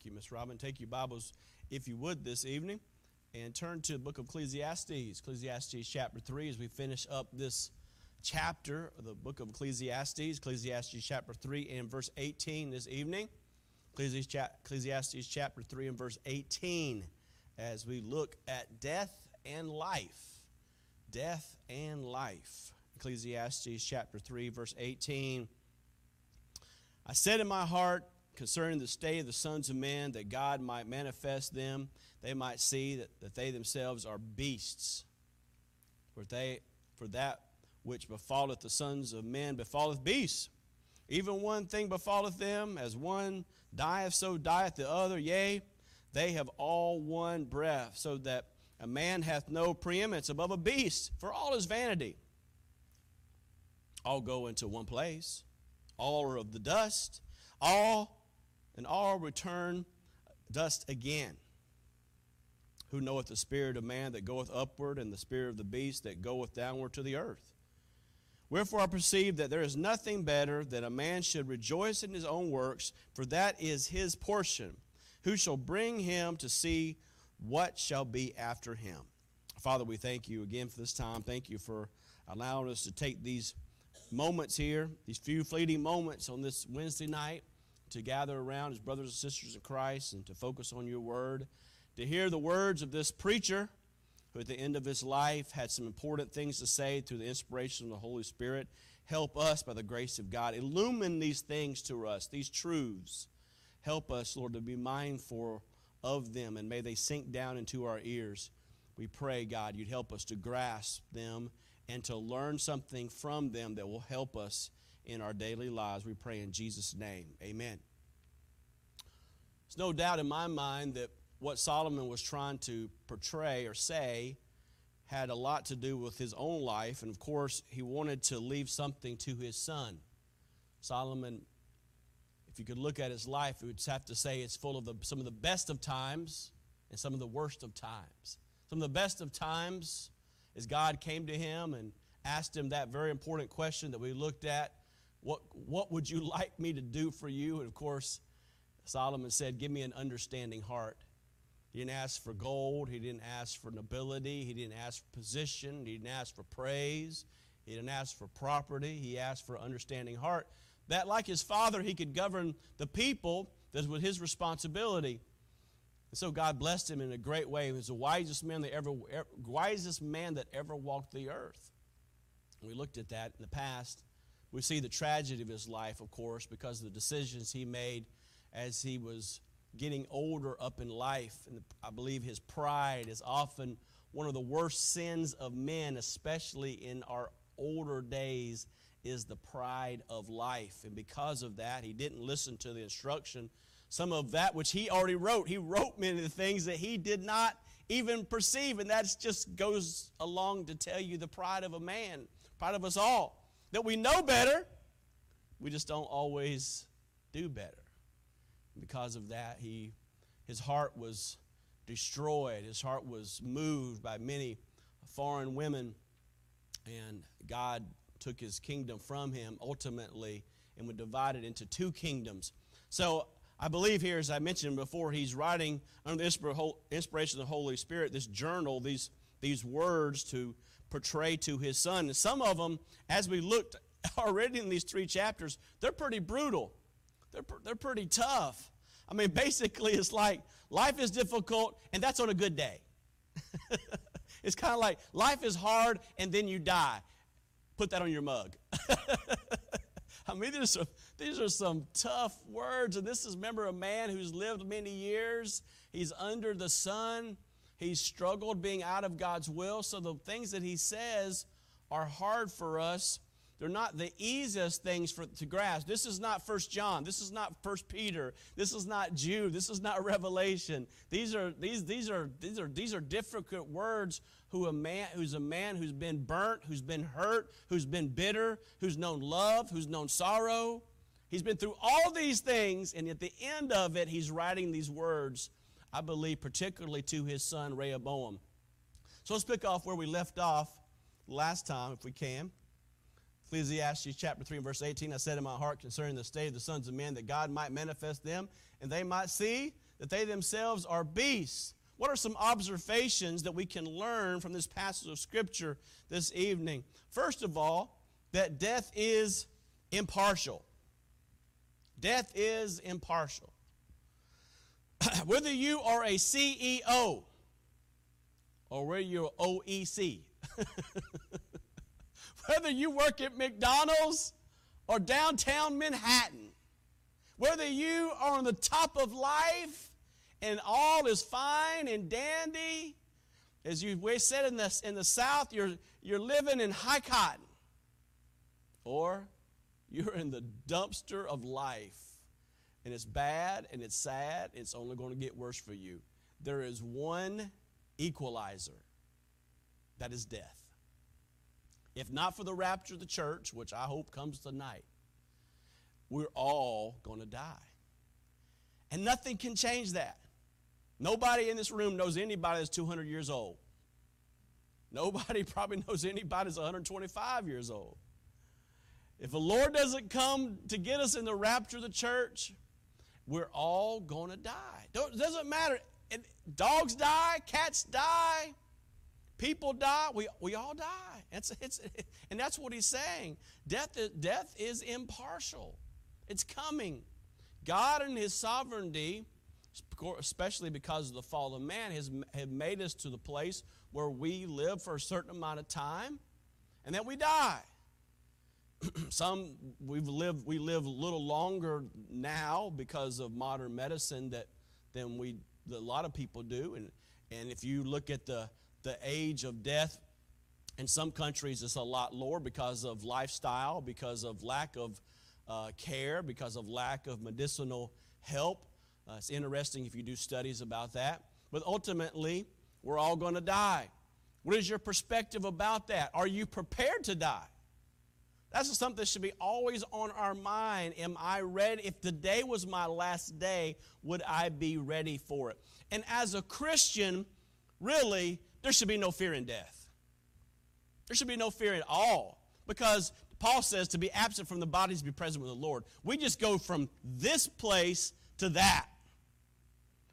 Thank you, Miss Robin. Take your Bibles, if you would, this evening and turn to the book of Ecclesiastes, Ecclesiastes chapter 3, as we finish up this chapter of the book of Ecclesiastes, Ecclesiastes chapter 3 and verse 18 this evening. Ecclesiastes chapter 3 and verse 18, as we look at death and life. Death and life. Ecclesiastes chapter 3, verse 18. I said in my heart concerning the state of the sons of men that God might manifest them they might see that, that they themselves are beasts. For, they, for that which befalleth the sons of men befalleth beasts. Even one thing befalleth them, as one dieth, so dieth the other. Yea, they have all one breath, so that a man hath no preeminence above a beast, for all is vanity. All go into one place, all are of the dust, all and all return dust again who knoweth the spirit of man that goeth upward, and the spirit of the beast that goeth downward to the earth. Wherefore I perceive that there is nothing better than a man should rejoice in his own works, for that is his portion. Who shall bring him to see what shall be after him? Father, we thank you again for this time. Thank you for allowing us to take these moments here, these few fleeting moments on this Wednesday night, to gather around as brothers and sisters in Christ and to focus on your word to hear the words of this preacher who, at the end of his life, had some important things to say through the inspiration of the Holy Spirit. Help us by the grace of God. Illumine these things to us, these truths. Help us, Lord, to be mindful of them, and may they sink down into our ears. We pray, God, you'd help us to grasp them and to learn something from them that will help us in our daily lives. We pray in Jesus' name. Amen. There's no doubt in my mind that what Solomon was trying to portray or say had a lot to do with his own life. And of course, he wanted to leave something to his son. Solomon, if you could look at his life, you would have to say it's full of the, some of the best of times and some of the worst of times. Some of the best of times is God came to him and asked him that very important question that we looked at what, what would you like me to do for you? And of course, Solomon said, Give me an understanding heart. He didn't ask for gold. He didn't ask for nobility. He didn't ask for position. He didn't ask for praise. He didn't ask for property. He asked for understanding heart. That, like his father, he could govern the people. That was his responsibility. And so God blessed him in a great way. He was the wisest man that ever, wisest man that ever walked the earth. We looked at that in the past. We see the tragedy of his life, of course, because of the decisions he made as he was getting older up in life. And I believe his pride is often one of the worst sins of men, especially in our older days, is the pride of life. And because of that, he didn't listen to the instruction. Some of that which he already wrote, he wrote many of the things that he did not even perceive. And that just goes along to tell you the pride of a man, pride of us all, that we know better, we just don't always do better because of that, he, his heart was destroyed. His heart was moved by many foreign women, and God took his kingdom from him ultimately and would divide it into two kingdoms. So I believe here, as I mentioned before, he's writing under the inspiration of the Holy Spirit this journal, these, these words to portray to his son. And some of them, as we looked already in these three chapters, they're pretty brutal. They're, they're pretty tough. I mean, basically, it's like life is difficult, and that's on a good day. it's kind of like life is hard, and then you die. Put that on your mug. I mean, these are, these are some tough words. And this is, remember, a man who's lived many years. He's under the sun. He's struggled being out of God's will. So the things that he says are hard for us they're not the easiest things for, to grasp. This is not First John. This is not First Peter. This is not Jude. This is not Revelation. These are, these, these are, these are, these are difficult words who a man, who's a man who's been burnt, who's been hurt, who's been bitter, who's known love, who's known sorrow. He's been through all these things, and at the end of it, he's writing these words, I believe, particularly to his son Rehoboam. So let's pick off where we left off last time, if we can. Ecclesiastes chapter 3 and verse 18, I said in my heart concerning the state of the sons of men that God might manifest them and they might see that they themselves are beasts. What are some observations that we can learn from this passage of Scripture this evening? First of all, that death is impartial. Death is impartial. Whether you are a CEO or whether you're OEC, whether you work at McDonald's or downtown Manhattan, whether you are on the top of life and all is fine and dandy, as you said in the, in the South, you're, you're living in high cotton, or you're in the dumpster of life and it's bad and it's sad, it's only going to get worse for you. There is one equalizer that is death. If not for the rapture of the church, which I hope comes tonight, we're all going to die. And nothing can change that. Nobody in this room knows anybody that's 200 years old. Nobody probably knows anybody that's 125 years old. If the Lord doesn't come to get us in the rapture of the church, we're all going to die. It doesn't matter. dogs die, cats die, people die. We, we all die. It's, it's, and that's what he's saying. Death is, death is impartial, it's coming. God and his sovereignty, especially because of the fall of man, has have made us to the place where we live for a certain amount of time and then we die. some we've lived we live a little longer now because of modern medicine that than we a lot of people do. And and if you look at the the age of death in some countries it's a lot lower because of lifestyle because of lack of uh, care because of lack of medicinal help. Uh, it's interesting if you do studies about that. But ultimately we're all going to die. What is your perspective about that? Are you prepared to die that's something that should be always on our mind. Am I ready? If today was my last day, would I be ready for it? And as a Christian, really, there should be no fear in death. There should be no fear at all. Because Paul says to be absent from the body is to be present with the Lord. We just go from this place to that.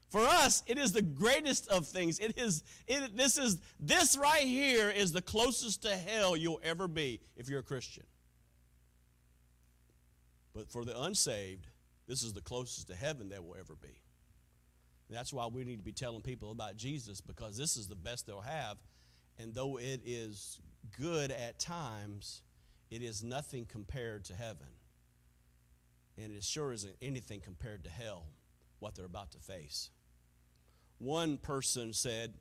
For us, it is the greatest of things. It is it, this is this right here is the closest to hell you'll ever be if you're a Christian. But for the unsaved, this is the closest to heaven they will ever be. That's why we need to be telling people about Jesus because this is the best they'll have. And though it is good at times, it is nothing compared to heaven. And it sure isn't anything compared to hell, what they're about to face. One person said,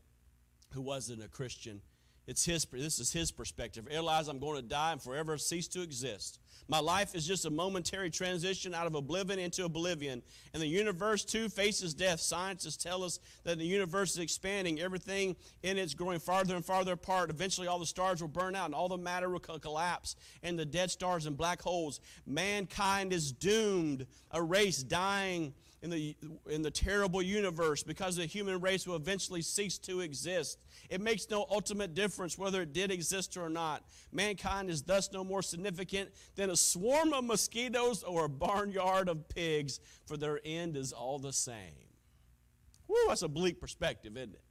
who wasn't a Christian, it's his, this is his perspective. Realize I'm going to die and forever cease to exist. My life is just a momentary transition out of oblivion into oblivion. And the universe too faces death. Scientists tell us that the universe is expanding. Everything in it's growing farther and farther apart. Eventually, all the stars will burn out and all the matter will collapse. And the dead stars and black holes. Mankind is doomed. A race dying in the, in the terrible universe because the human race will eventually cease to exist. It makes no ultimate difference whether it did exist or not. Mankind is thus no more significant than a swarm of mosquitoes or a barnyard of pigs, for their end is all the same. Woo, that's a bleak perspective, isn't it?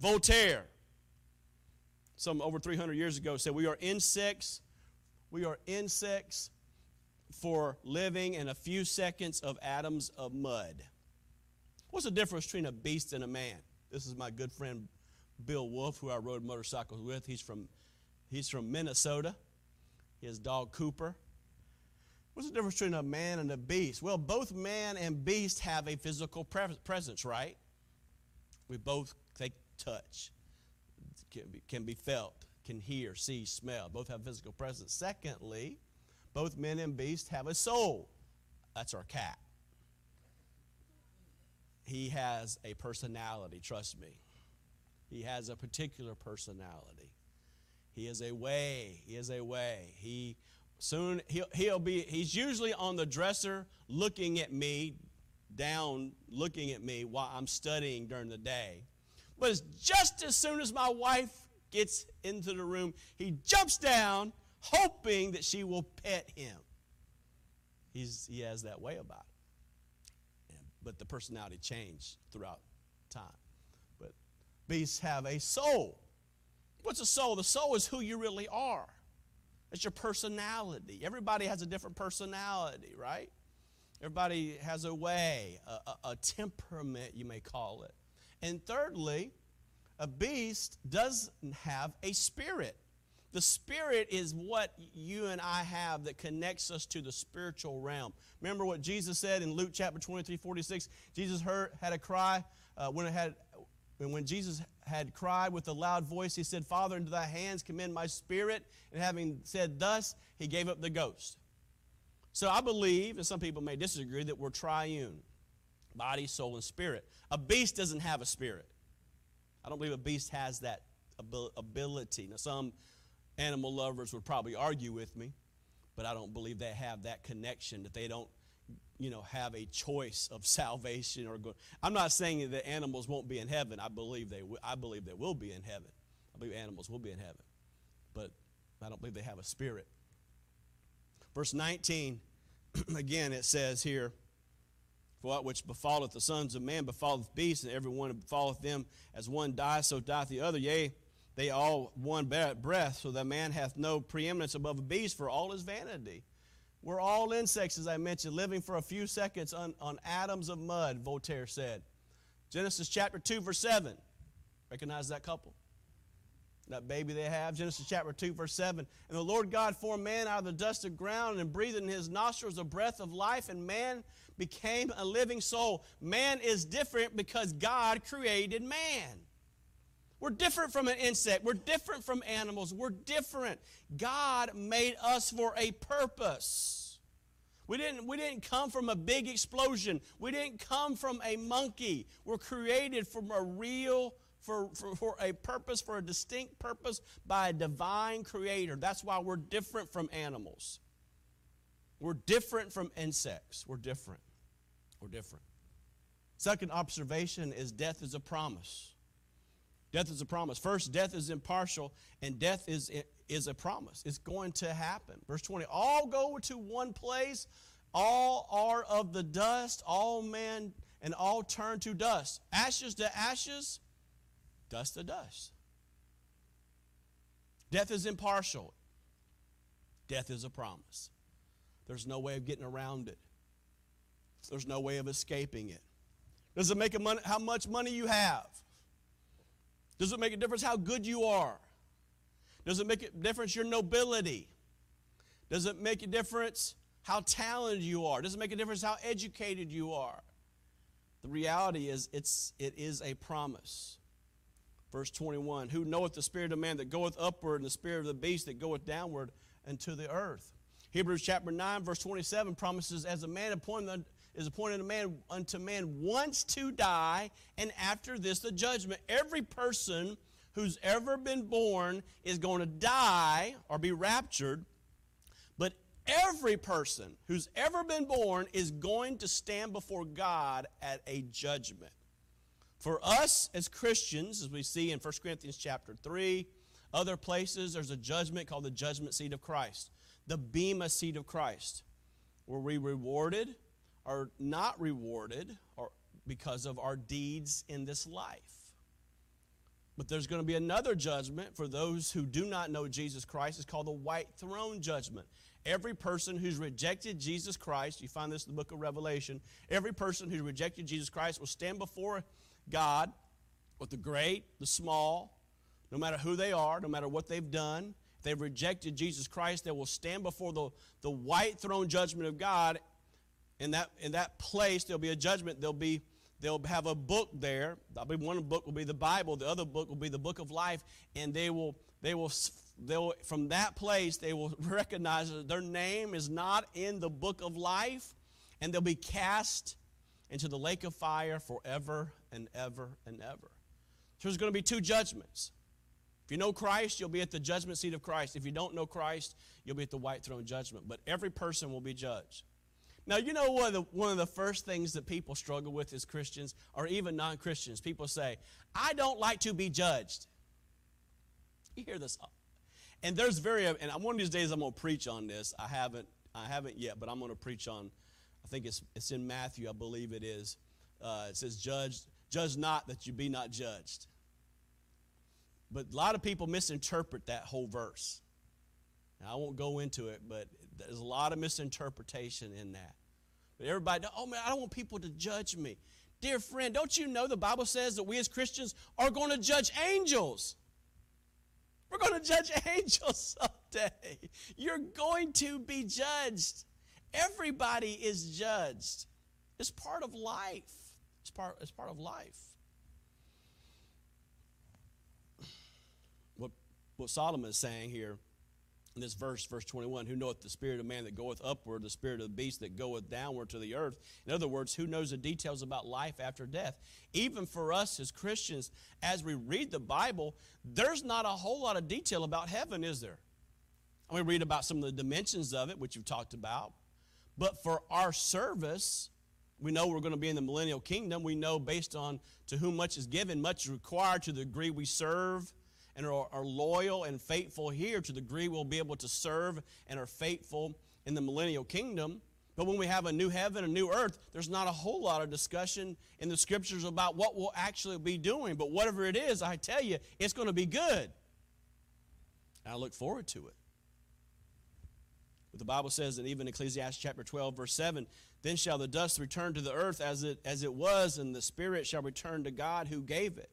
Voltaire, some over 300 years ago, said, We are insects. We are insects for living in a few seconds of atoms of mud. What's the difference between a beast and a man? This is my good friend Bill Wolf, who I rode motorcycles with. He's from, he's from Minnesota. His dog Cooper. What's the difference between a man and a beast? Well, both man and beast have a physical pre- presence, right? We both take touch, can be, can be felt, can hear, see, smell. Both have physical presence. Secondly, both men and beasts have a soul. That's our cat. He has a personality, trust me. He has a particular personality. He is a way. He is a way. He soon he'll, he'll be he's usually on the dresser looking at me down looking at me while I'm studying during the day. But just as soon as my wife gets into the room, he jumps down hoping that she will pet him. He's, he has that way about it. but the personality changed throughout time. But beasts have a soul. What's a soul? The soul is who you really are. It's your personality. Everybody has a different personality, right? Everybody has a way, a, a, a temperament, you may call it. And thirdly, a beast doesn't have a spirit. The spirit is what you and I have that connects us to the spiritual realm. Remember what Jesus said in Luke chapter 23, 46? Jesus heard, had a cry uh, when it had when Jesus had cried with a loud voice, he said, Father, into thy hands commend my spirit. And having said thus, he gave up the ghost. So I believe, and some people may disagree, that we're triune body, soul, and spirit. A beast doesn't have a spirit. I don't believe a beast has that ability. Now, some animal lovers would probably argue with me, but I don't believe they have that connection, that they don't you know have a choice of salvation or go. I'm not saying that animals won't be in heaven. I believe they will, I believe they will be in heaven. I believe animals will be in heaven. But I don't believe they have a spirit. Verse 19 again it says here for what which befalleth the sons of man befalleth beasts, and every one befalleth them as one dies, so dieth the other. Yea, they all one breath, so that man hath no preeminence above a beast, for all is vanity. We're all insects, as I mentioned, living for a few seconds on, on atoms of mud, Voltaire said. Genesis chapter 2, verse 7. Recognize that couple? That baby they have, Genesis chapter 2, verse 7. And the Lord God formed man out of the dust of ground and breathed in his nostrils a breath of life, and man became a living soul. Man is different because God created man. We're different from an insect. We're different from animals. We're different. God made us for a purpose. We didn't, we didn't come from a big explosion. We didn't come from a monkey. We're created from a real, for, for, for a purpose, for a distinct purpose by a divine creator. That's why we're different from animals. We're different from insects. We're different. We're different. Second observation is death is a promise. Death is a promise. First, death is impartial, and death is, is a promise. It's going to happen. Verse 20 All go to one place, all are of the dust, all men and all turn to dust. Ashes to ashes, dust to dust. Death is impartial, death is a promise. There's no way of getting around it, there's no way of escaping it. Does it make a money, how much money you have? Does it make a difference how good you are? Does it make a difference your nobility? Does it make a difference how talented you are? Does it make a difference how educated you are? The reality is it's it is a promise. Verse 21, who knoweth the spirit of man that goeth upward and the spirit of the beast that goeth downward unto the earth. Hebrews chapter 9, verse 27 promises, as a man appointed is appointed a man unto man once to die, and after this the judgment. Every person who's ever been born is going to die or be raptured, but every person who's ever been born is going to stand before God at a judgment. For us as Christians, as we see in 1 Corinthians chapter 3, other places, there's a judgment called the judgment seat of Christ, the Bema seat of Christ, where we rewarded are not rewarded or because of our deeds in this life. But there's going to be another judgment for those who do not know Jesus Christ. It's called the white throne judgment. Every person who's rejected Jesus Christ, you find this in the book of Revelation, every person who rejected Jesus Christ will stand before God with the great, the small, no matter who they are, no matter what they've done. If they've rejected Jesus Christ, they will stand before the, the white throne judgment of God in that, in that place, there'll be a judgment. There'll be they'll have a book there. Be one book will be the Bible. The other book will be the book of life, and they will they will they will from that place they will recognize that their name is not in the book of life, and they'll be cast into the lake of fire forever and ever and ever. So there's going to be two judgments. If you know Christ, you'll be at the judgment seat of Christ. If you don't know Christ, you'll be at the white throne judgment. But every person will be judged. Now, you know the, one of the first things that people struggle with as Christians, or even non Christians, people say, I don't like to be judged. You hear this. And there's very, and one of these days I'm going to preach on this. I haven't, I haven't yet, but I'm going to preach on, I think it's, it's in Matthew, I believe it is. uh, it says, judge, judge not that you be not judged. But a lot of people misinterpret that whole verse. Now, I won't go into it, but there's a lot of misinterpretation in that. But everybody, oh man, I don't want people to judge me. Dear friend, don't you know the Bible says that we as Christians are going to judge angels? We're going to judge angels someday. You're going to be judged. Everybody is judged. It's part of life. It's part, it's part of life. What, what Solomon is saying here this verse, verse 21, who knoweth the spirit of man that goeth upward, the spirit of the beast that goeth downward to the earth. In other words, who knows the details about life after death? Even for us as Christians, as we read the Bible, there's not a whole lot of detail about heaven, is there? We read about some of the dimensions of it, which you've talked about. But for our service, we know we're going to be in the millennial kingdom. We know based on to whom much is given, much is required to the degree we serve and are, are loyal and faithful here to the degree we'll be able to serve and are faithful in the millennial kingdom. But when we have a new heaven, a new earth, there's not a whole lot of discussion in the scriptures about what we'll actually be doing. But whatever it is, I tell you, it's going to be good. I look forward to it. But the Bible says that even Ecclesiastes chapter 12, verse 7, then shall the dust return to the earth as it, as it was, and the spirit shall return to God who gave it.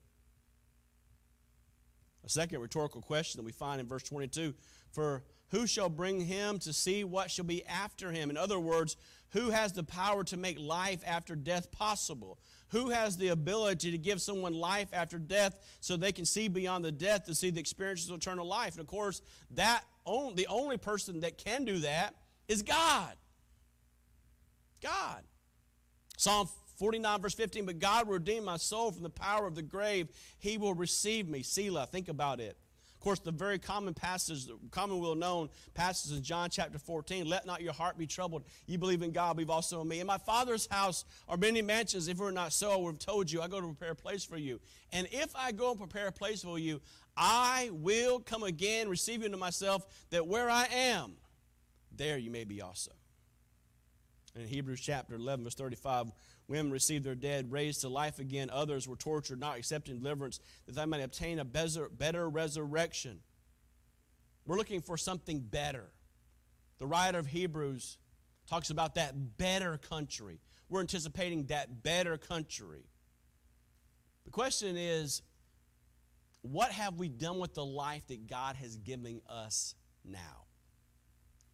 A second rhetorical question that we find in verse 22 For who shall bring him to see what shall be after him? In other words, who has the power to make life after death possible? Who has the ability to give someone life after death so they can see beyond the death to see the experiences of eternal life? And of course, that only, the only person that can do that is God. God. Psalm 49, verse 15, but God will redeem my soul from the power of the grave. He will receive me. Selah, think about it. Of course, the very common passage, common well known passage in John chapter 14, let not your heart be troubled. You believe in God, believe also in me. In my Father's house are many mansions. If it were not so, I would have told you, I go to prepare a place for you. And if I go and prepare a place for you, I will come again, receive you into myself, that where I am, there you may be also. In Hebrews chapter 11, verse 35, Women received their dead raised to life again. Others were tortured, not accepting deliverance, that they might obtain a better resurrection. We're looking for something better. The writer of Hebrews talks about that better country. We're anticipating that better country. The question is what have we done with the life that God has given us now?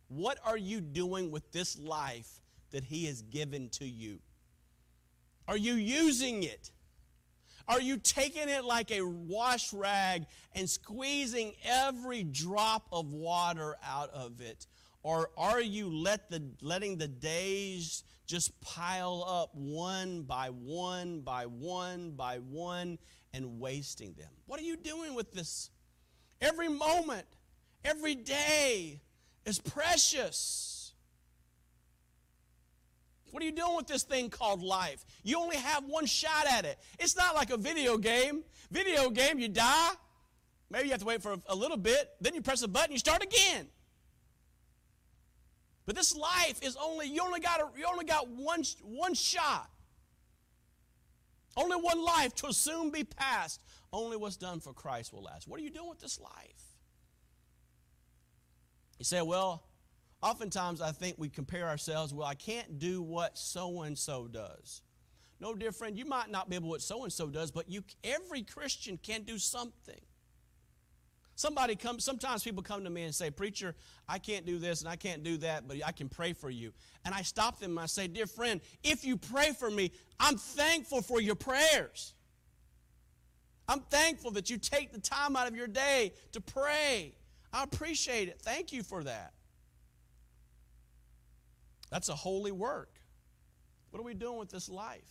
What are you doing with this life that He has given to you? Are you using it? Are you taking it like a wash rag and squeezing every drop of water out of it? Or are you let the, letting the days just pile up one by one by one by one and wasting them? What are you doing with this? Every moment, every day is precious. What are you doing with this thing called life? You only have one shot at it. It's not like a video game. Video game, you die. Maybe you have to wait for a little bit. Then you press a button, you start again. But this life is only you only got a, you only got one one shot. Only one life to soon be past. Only what's done for Christ will last. What are you doing with this life? You say, well, Oftentimes, I think we compare ourselves, well, I can't do what so and so does. No, dear friend, you might not be able to what so and so does, but you, every Christian can do something. Somebody comes, sometimes people come to me and say, Preacher, I can't do this and I can't do that, but I can pray for you. And I stop them and I say, Dear friend, if you pray for me, I'm thankful for your prayers. I'm thankful that you take the time out of your day to pray. I appreciate it. Thank you for that. That's a holy work. What are we doing with this life?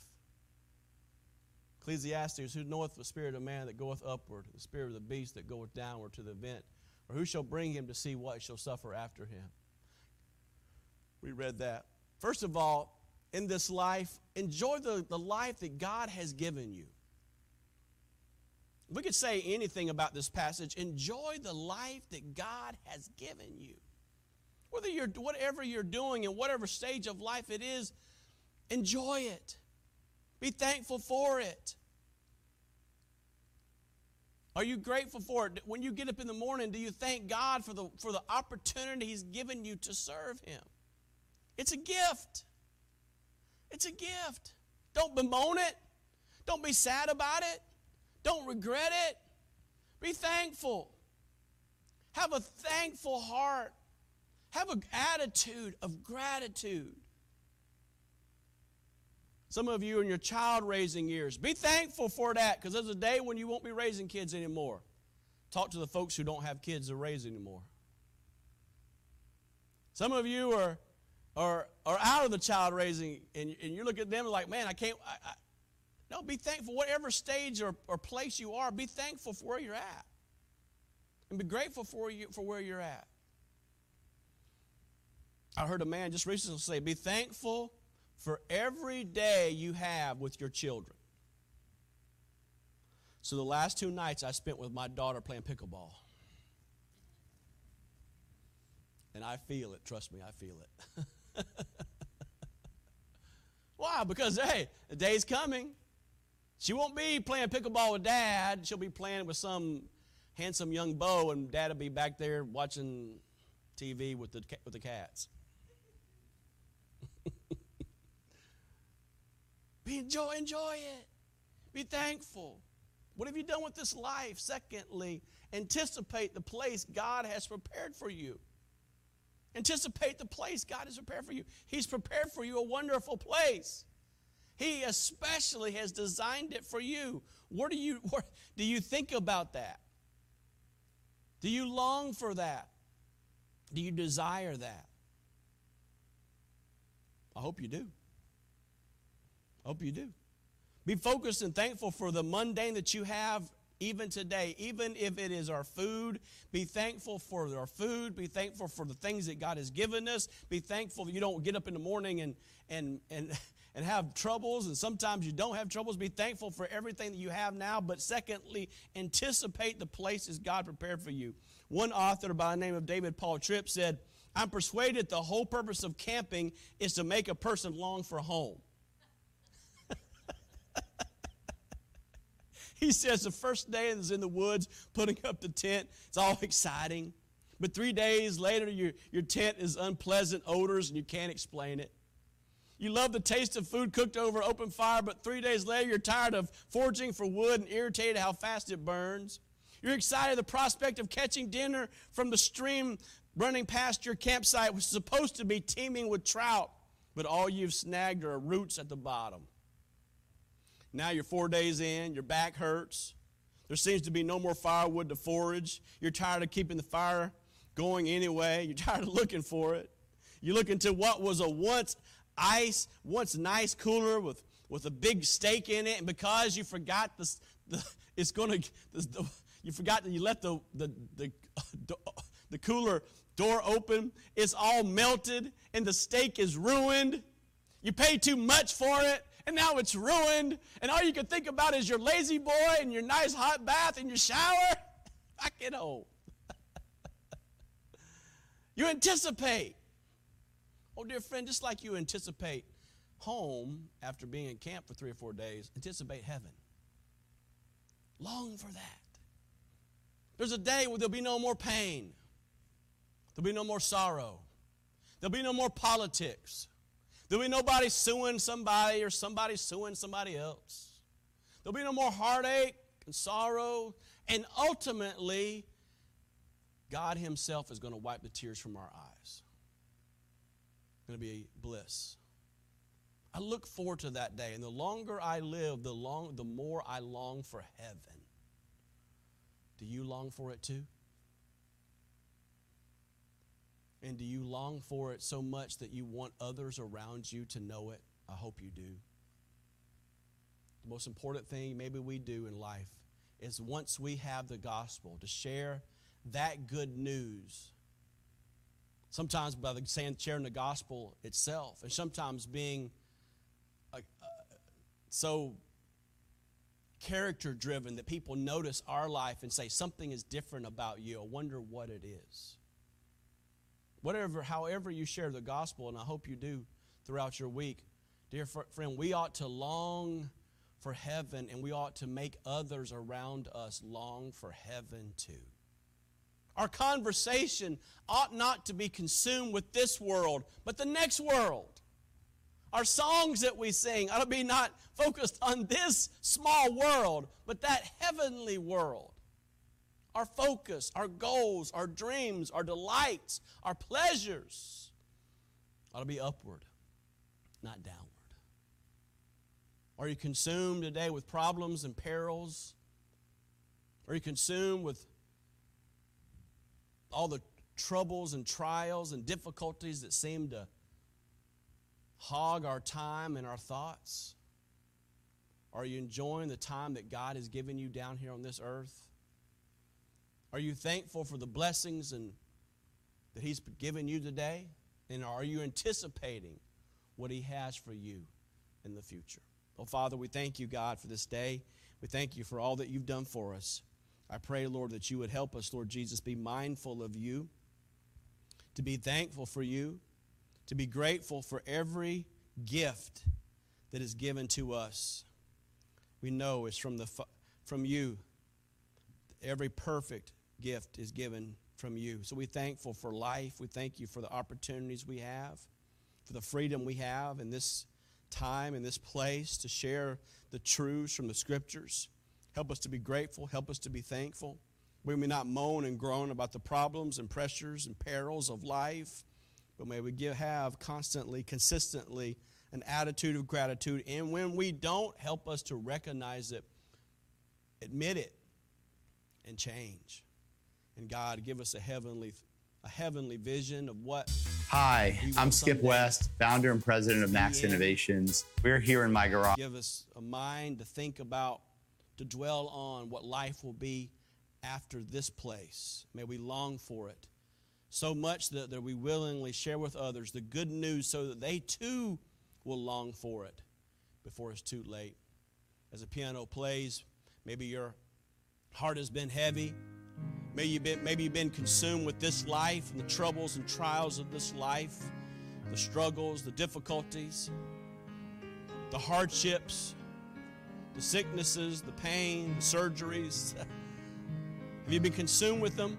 Ecclesiastes, who knoweth the spirit of man that goeth upward, the spirit of the beast that goeth downward to the vent? Or who shall bring him to see what shall suffer after him? We read that. First of all, in this life, enjoy the, the life that God has given you. If we could say anything about this passage, enjoy the life that God has given you. Whether you're, whatever you're doing in whatever stage of life it is, enjoy it. Be thankful for it. Are you grateful for it? When you get up in the morning, do you thank God for the, for the opportunity He's given you to serve Him? It's a gift. It's a gift. Don't bemoan it. Don't be sad about it. Don't regret it. Be thankful. Have a thankful heart. Have an attitude of gratitude. Some of you in your child raising years, be thankful for that because there's a day when you won't be raising kids anymore. Talk to the folks who don't have kids to raise anymore. Some of you are, are, are out of the child raising and, and you look at them like, man, I can't. I, I. No, be thankful. Whatever stage or, or place you are, be thankful for where you're at. And be grateful for, you, for where you're at. I heard a man just recently say, be thankful for every day you have with your children. So the last two nights I spent with my daughter playing pickleball. And I feel it, trust me, I feel it. Why? Because, hey, the day's coming. She won't be playing pickleball with dad. She'll be playing with some handsome young beau, and dad will be back there watching TV with the, with the cats. Be enjoy, enjoy it. Be thankful. What have you done with this life? Secondly, anticipate the place God has prepared for you. Anticipate the place God has prepared for you. He's prepared for you a wonderful place. He especially has designed it for you. What do you what, do you think about that? Do you long for that? Do you desire that? I hope you do. Hope you do. Be focused and thankful for the mundane that you have even today, even if it is our food. Be thankful for our food. Be thankful for the things that God has given us. Be thankful that you don't get up in the morning and and and and have troubles, and sometimes you don't have troubles. Be thankful for everything that you have now. But secondly, anticipate the places God prepared for you. One author by the name of David Paul Tripp said, I'm persuaded the whole purpose of camping is to make a person long for home. He says the first day is in the woods putting up the tent. It's all exciting. But three days later, your, your tent is unpleasant odors and you can't explain it. You love the taste of food cooked over open fire, but three days later, you're tired of foraging for wood and irritated how fast it burns. You're excited at the prospect of catching dinner from the stream running past your campsite, which is supposed to be teeming with trout, but all you've snagged are roots at the bottom. Now you're four days in, your back hurts. There seems to be no more firewood to forage. You're tired of keeping the fire going anyway. You're tired of looking for it. You look into what was a once ice, once nice cooler with, with a big steak in it, and because you forgot the, the it's going to, you forgot that you left the, the, the, the cooler door open, it's all melted, and the steak is ruined. You pay too much for it, and now it's ruined, and all you can think about is your La-Z-Boy and your nice hot bath and your shower. Back at home. you anticipate. Oh, dear friend, just like you anticipate home after being in camp for three or four days, anticipate heaven. Long for that. There's a day where there'll be no more pain, there'll be no more sorrow, there'll be no more politics. There'll be nobody suing somebody or somebody suing somebody else. There'll be no more heartache and sorrow. And ultimately, God Himself is going to wipe the tears from our eyes. It's going to be bliss. I look forward to that day. And the longer I live, the, long, the more I long for heaven. Do you long for it too? And do you long for it so much that you want others around you to know it? I hope you do. The most important thing maybe we do in life is once we have the gospel to share that good news. Sometimes by the, sharing the gospel itself, and sometimes being uh, uh, so character driven that people notice our life and say something is different about you. I wonder what it is whatever, however you share the gospel, and I hope you do throughout your week, Dear friend, we ought to long for heaven and we ought to make others around us long for heaven too. Our conversation ought not to be consumed with this world, but the next world. Our songs that we sing ought to be not focused on this small world, but that heavenly world. Our focus, our goals, our dreams, our delights, our pleasures ought to be upward, not downward. Are you consumed today with problems and perils? Are you consumed with all the troubles and trials and difficulties that seem to hog our time and our thoughts? Are you enjoying the time that God has given you down here on this earth? Are you thankful for the blessings and that He's given you today? And are you anticipating what He has for you in the future? Oh, Father, we thank you, God, for this day. We thank you for all that you've done for us. I pray, Lord, that you would help us, Lord Jesus, be mindful of you, to be thankful for you, to be grateful for every gift that is given to us. We know it's from, the, from you. Every perfect gift is given from you. So we're thankful for life. We thank you for the opportunities we have, for the freedom we have in this time, in this place, to share the truths from the scriptures. Help us to be grateful. Help us to be thankful. We may not moan and groan about the problems and pressures and perils of life, but may we give, have constantly, consistently an attitude of gratitude. And when we don't, help us to recognize it, admit it, and change. And God, give us a heavenly, a heavenly vision of what. Hi, I'm Skip West, founder and president of Max Innovations. We're here in my garage. Give us a mind to think about to dwell on what life will be after this place. May we long for it so much that, that we willingly share with others the good news so that they too will long for it before it's too late. As the piano plays, maybe your heart has been heavy. Maybe you've been, maybe you've been consumed with this life and the troubles and trials of this life, the struggles, the difficulties, the hardships the sicknesses, the pain, the surgeries. Have you been consumed with them?